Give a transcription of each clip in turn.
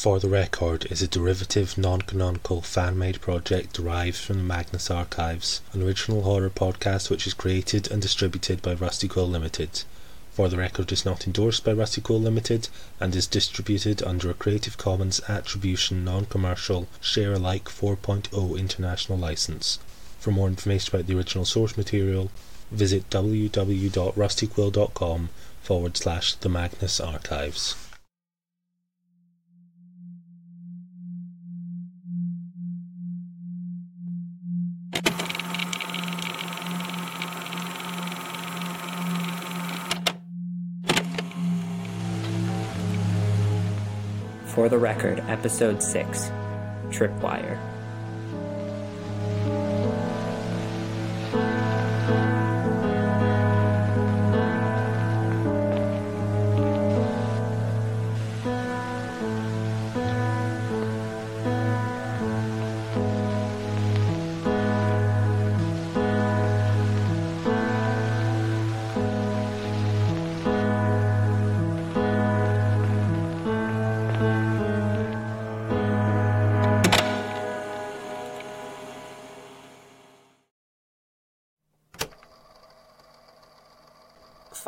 For the Record is a derivative, non-canonical, fan-made project derived from the Magnus Archives, an original horror podcast which is created and distributed by Rusty Quill Limited. For the Record is not endorsed by Rusty Quill Limited and is distributed under a Creative Commons Attribution Non-Commercial Share Alike 4.0 International License. For more information about the original source material, visit www.rustyquill.com forward slash the Magnus Archives. For the record, episode 6 Tripwire.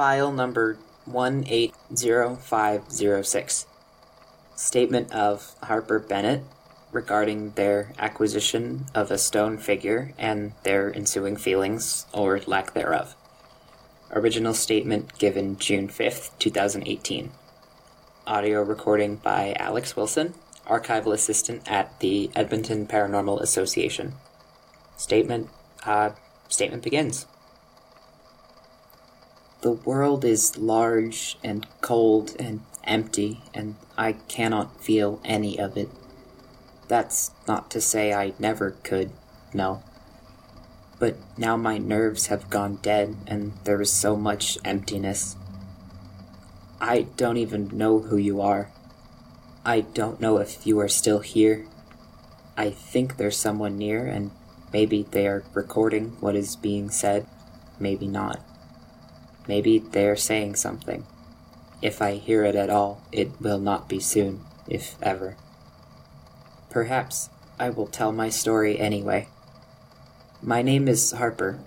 File number 180506. Statement of Harper Bennett regarding their acquisition of a stone figure and their ensuing feelings, or lack thereof. Original statement given June 5th, 2018. Audio recording by Alex Wilson, archival assistant at the Edmonton Paranormal Association. Statement, uh, statement begins. The world is large and cold and empty, and I cannot feel any of it. That's not to say I never could, no. But now my nerves have gone dead, and there is so much emptiness. I don't even know who you are. I don't know if you are still here. I think there's someone near, and maybe they are recording what is being said, maybe not. Maybe they are saying something. If I hear it at all, it will not be soon, if ever. Perhaps I will tell my story anyway. My name is Harper,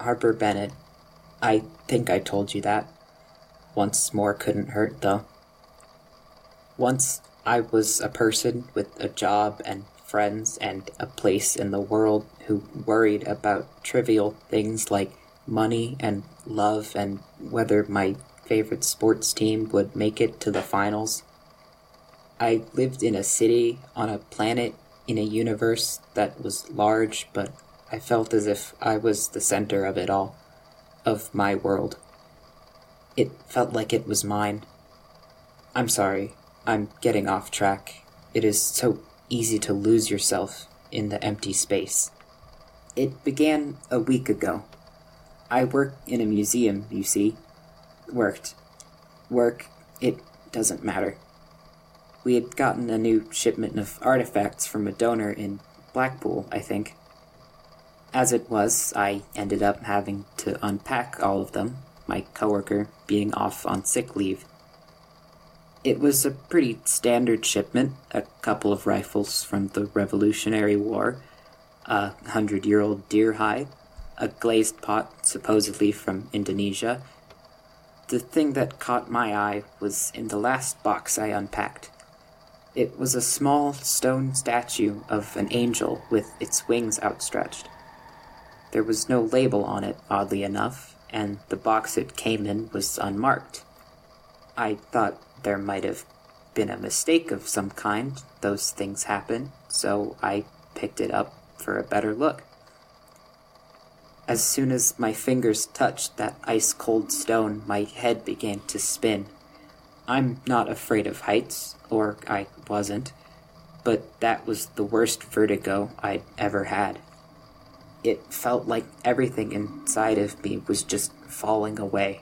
Harper Bennett. I think I told you that. Once more couldn't hurt, though. Once I was a person with a job and friends and a place in the world who worried about trivial things like money and love and whether my favorite sports team would make it to the finals. I lived in a city on a planet in a universe that was large, but I felt as if I was the center of it all, of my world. It felt like it was mine. I'm sorry, I'm getting off track. It is so easy to lose yourself in the empty space. It began a week ago. I work in a museum, you see. Worked. Work, it doesn't matter. We had gotten a new shipment of artifacts from a donor in Blackpool, I think. As it was, I ended up having to unpack all of them, my coworker being off on sick leave. It was a pretty standard shipment a couple of rifles from the Revolutionary War, a hundred year old deer hide, a glazed pot supposedly from Indonesia. The thing that caught my eye was in the last box I unpacked. It was a small stone statue of an angel with its wings outstretched. There was no label on it, oddly enough, and the box it came in was unmarked. I thought there might have been a mistake of some kind, those things happen, so I picked it up for a better look. As soon as my fingers touched that ice cold stone, my head began to spin. I'm not afraid of heights, or I wasn't, but that was the worst vertigo I'd ever had. It felt like everything inside of me was just falling away.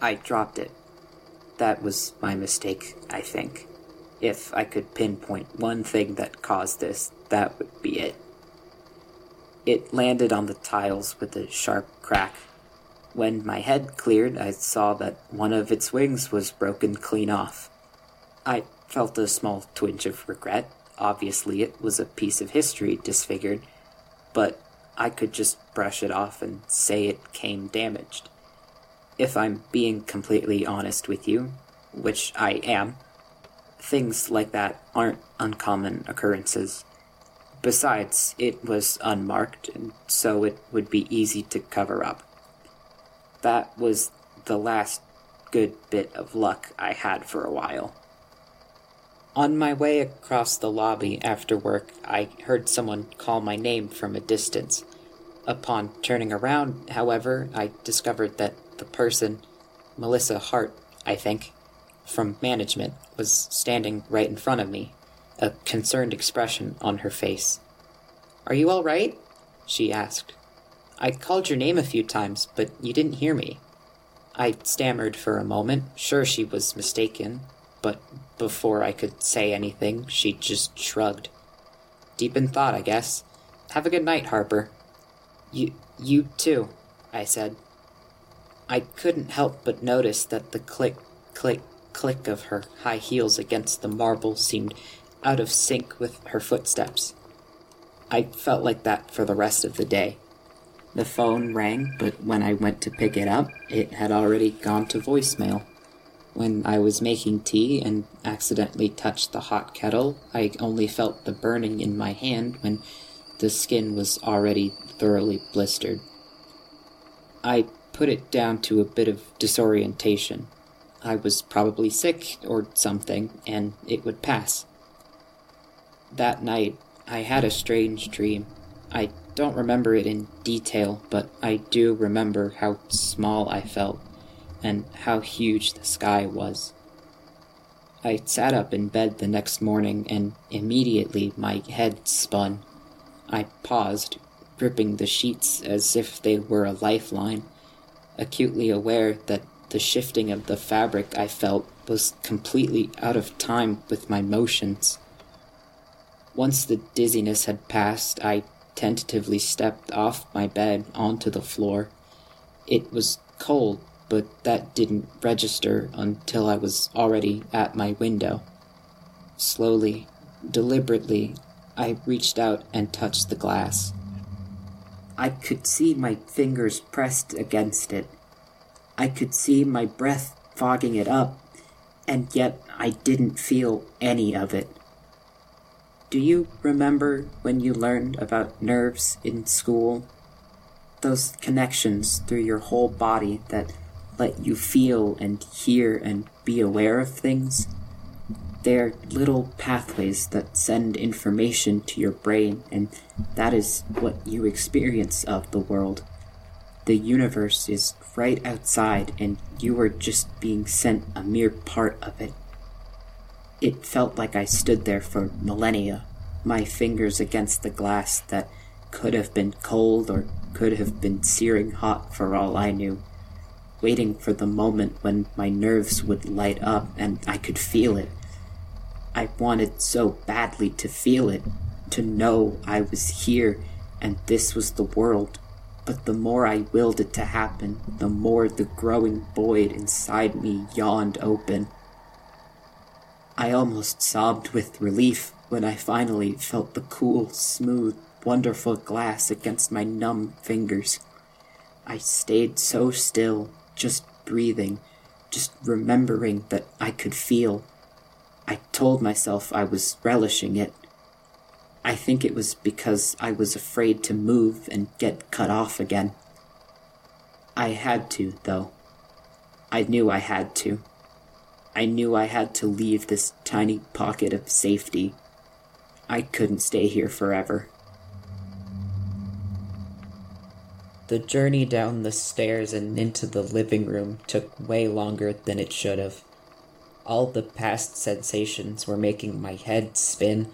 I dropped it. That was my mistake, I think. If I could pinpoint one thing that caused this, that would be it. It landed on the tiles with a sharp crack. When my head cleared, I saw that one of its wings was broken clean off. I felt a small twinge of regret. Obviously, it was a piece of history disfigured, but I could just brush it off and say it came damaged. If I'm being completely honest with you, which I am, things like that aren't uncommon occurrences. Besides, it was unmarked, and so it would be easy to cover up. That was the last good bit of luck I had for a while. On my way across the lobby after work, I heard someone call my name from a distance. Upon turning around, however, I discovered that the person, Melissa Hart, I think, from management, was standing right in front of me, a concerned expression on her face. Are you all right? she asked. I called your name a few times, but you didn't hear me. I stammered for a moment, sure she was mistaken, but before I could say anything, she just shrugged. Deep in thought, I guess. Have a good night, Harper. You, you too, I said. I couldn't help but notice that the click, click, click of her high heels against the marble seemed out of sync with her footsteps. I felt like that for the rest of the day. The phone rang, but when I went to pick it up, it had already gone to voicemail. When I was making tea and accidentally touched the hot kettle, I only felt the burning in my hand when the skin was already thoroughly blistered. I put it down to a bit of disorientation. I was probably sick or something, and it would pass. That night, I had a strange dream. I don't remember it in detail, but I do remember how small I felt and how huge the sky was. I sat up in bed the next morning and immediately my head spun. I paused, gripping the sheets as if they were a lifeline, acutely aware that the shifting of the fabric I felt was completely out of time with my motions. Once the dizziness had passed, I tentatively stepped off my bed onto the floor. It was cold, but that didn't register until I was already at my window. Slowly, deliberately, I reached out and touched the glass. I could see my fingers pressed against it. I could see my breath fogging it up, and yet I didn't feel any of it. Do you remember when you learned about nerves in school? Those connections through your whole body that let you feel and hear and be aware of things. They're little pathways that send information to your brain, and that is what you experience of the world. The universe is right outside, and you are just being sent a mere part of it. It felt like I stood there for millennia, my fingers against the glass that could have been cold or could have been searing hot for all I knew waiting for the moment when my nerves would light up and I could feel it. I wanted so badly to feel it, to know I was here and this was the world. But the more I willed it to happen, the more the growing void inside me yawned open. I almost sobbed with relief when I finally felt the cool, smooth, wonderful glass against my numb fingers. I stayed so still just breathing, just remembering that I could feel. I told myself I was relishing it. I think it was because I was afraid to move and get cut off again. I had to, though. I knew I had to. I knew I had to leave this tiny pocket of safety. I couldn't stay here forever. The journey down the stairs and into the living room took way longer than it should have. All the past sensations were making my head spin,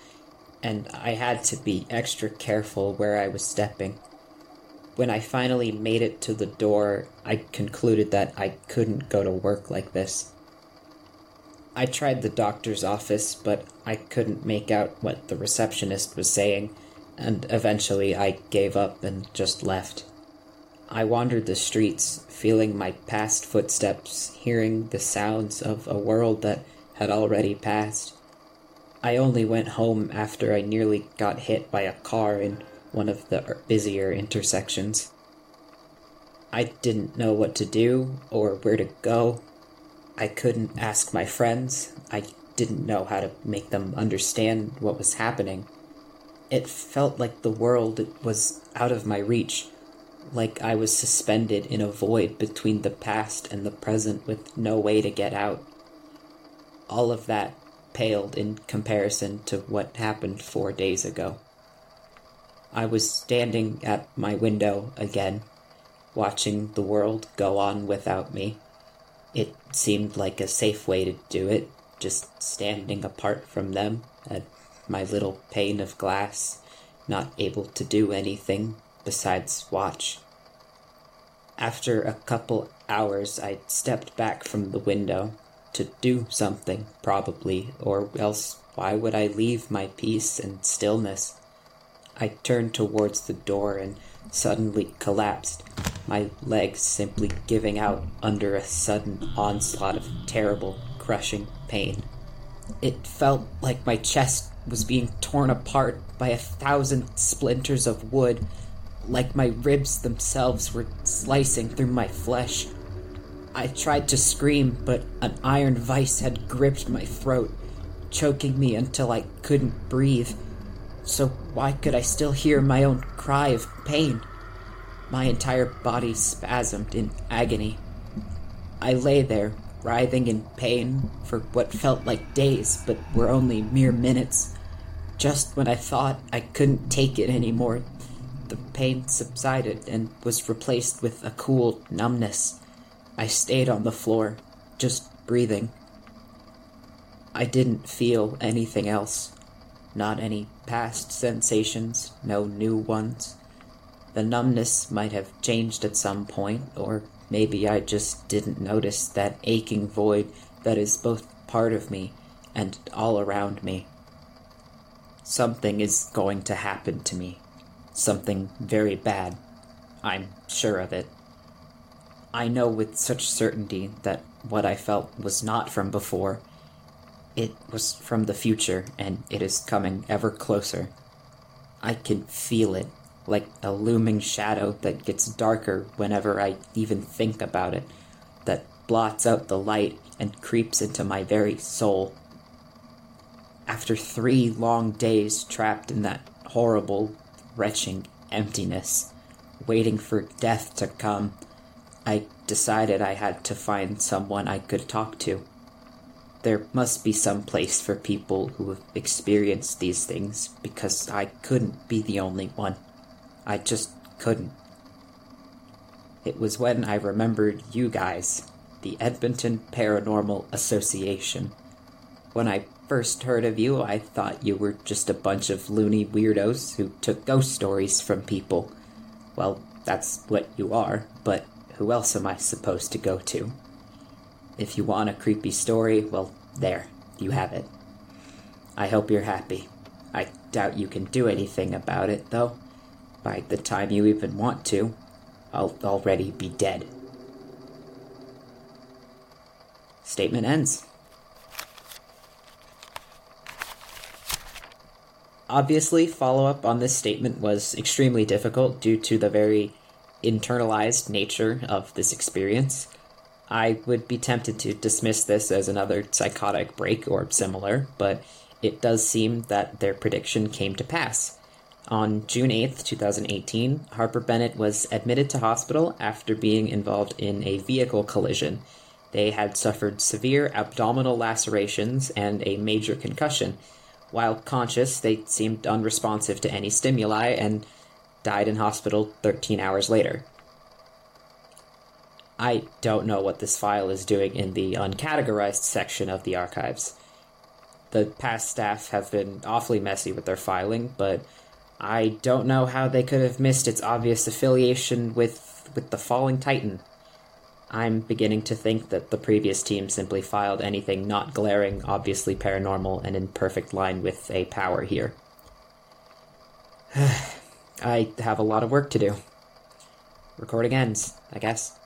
and I had to be extra careful where I was stepping. When I finally made it to the door, I concluded that I couldn't go to work like this. I tried the doctor's office, but I couldn't make out what the receptionist was saying, and eventually I gave up and just left. I wandered the streets, feeling my past footsteps, hearing the sounds of a world that had already passed. I only went home after I nearly got hit by a car in one of the er, busier intersections. I didn't know what to do or where to go. I couldn't ask my friends. I didn't know how to make them understand what was happening. It felt like the world was out of my reach, like I was suspended in a void between the past and the present with no way to get out. All of that paled in comparison to what happened four days ago. I was standing at my window again, watching the world go on without me. It seemed like a safe way to do it, just standing apart from them at my little pane of glass, not able to do anything besides watch. After a couple hours, I stepped back from the window to do something, probably, or else why would I leave my peace and stillness? I turned towards the door and suddenly collapsed, my legs simply giving out under a sudden onslaught of terrible, crushing pain. It felt like my chest was being torn apart by a thousand splinters of wood, like my ribs themselves were slicing through my flesh. I tried to scream, but an iron vice had gripped my throat, choking me until I couldn't breathe. So why could I still hear my own cry of pain? My entire body spasmed in agony. I lay there, writhing in pain for what felt like days but were only mere minutes. Just when I thought I couldn't take it anymore, the pain subsided and was replaced with a cool numbness. I stayed on the floor, just breathing. I didn't feel anything else. Not any past sensations, no new ones. The numbness might have changed at some point, or maybe I just didn't notice that aching void that is both part of me and all around me. Something is going to happen to me. Something very bad. I'm sure of it. I know with such certainty that what I felt was not from before. It was from the future, and it is coming ever closer. I can feel it, like a looming shadow that gets darker whenever I even think about it, that blots out the light and creeps into my very soul. After three long days trapped in that horrible, retching emptiness, waiting for death to come, I decided I had to find someone I could talk to. There must be some place for people who have experienced these things because I couldn't be the only one. I just couldn't. It was when I remembered you guys, the Edmonton Paranormal Association. When I first heard of you, I thought you were just a bunch of loony weirdos who took ghost stories from people. Well, that's what you are, but who else am I supposed to go to? If you want a creepy story, well, there, you have it. I hope you're happy. I doubt you can do anything about it, though. By the time you even want to, I'll already be dead. Statement ends. Obviously, follow up on this statement was extremely difficult due to the very internalized nature of this experience. I would be tempted to dismiss this as another psychotic break or similar, but it does seem that their prediction came to pass. On June 8th, 2018, Harper Bennett was admitted to hospital after being involved in a vehicle collision. They had suffered severe abdominal lacerations and a major concussion. While conscious, they seemed unresponsive to any stimuli and died in hospital 13 hours later. I don't know what this file is doing in the uncategorized section of the archives. The past staff have been awfully messy with their filing, but I don't know how they could have missed its obvious affiliation with with the falling titan. I'm beginning to think that the previous team simply filed anything not glaring, obviously paranormal, and in perfect line with a power here. I have a lot of work to do. Recording ends, I guess.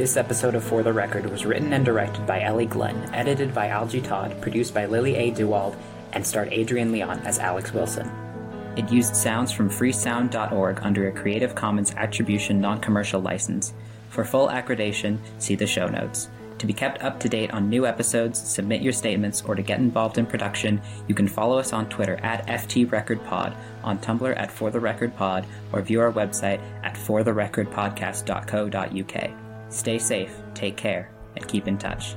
This episode of For the Record was written and directed by Ellie Glen, edited by Algie Todd, produced by Lilly A. Dewald, and starred Adrian Leon as Alex Wilson. It used sounds from freesound.org under a Creative Commons Attribution Non Commercial license. For full accreditation, see the show notes. To be kept up to date on new episodes, submit your statements, or to get involved in production, you can follow us on Twitter at FTRecordPod, on Tumblr at ForTheRecordPod, or view our website at fortherecordpodcast.co.uk. Stay safe, take care, and keep in touch.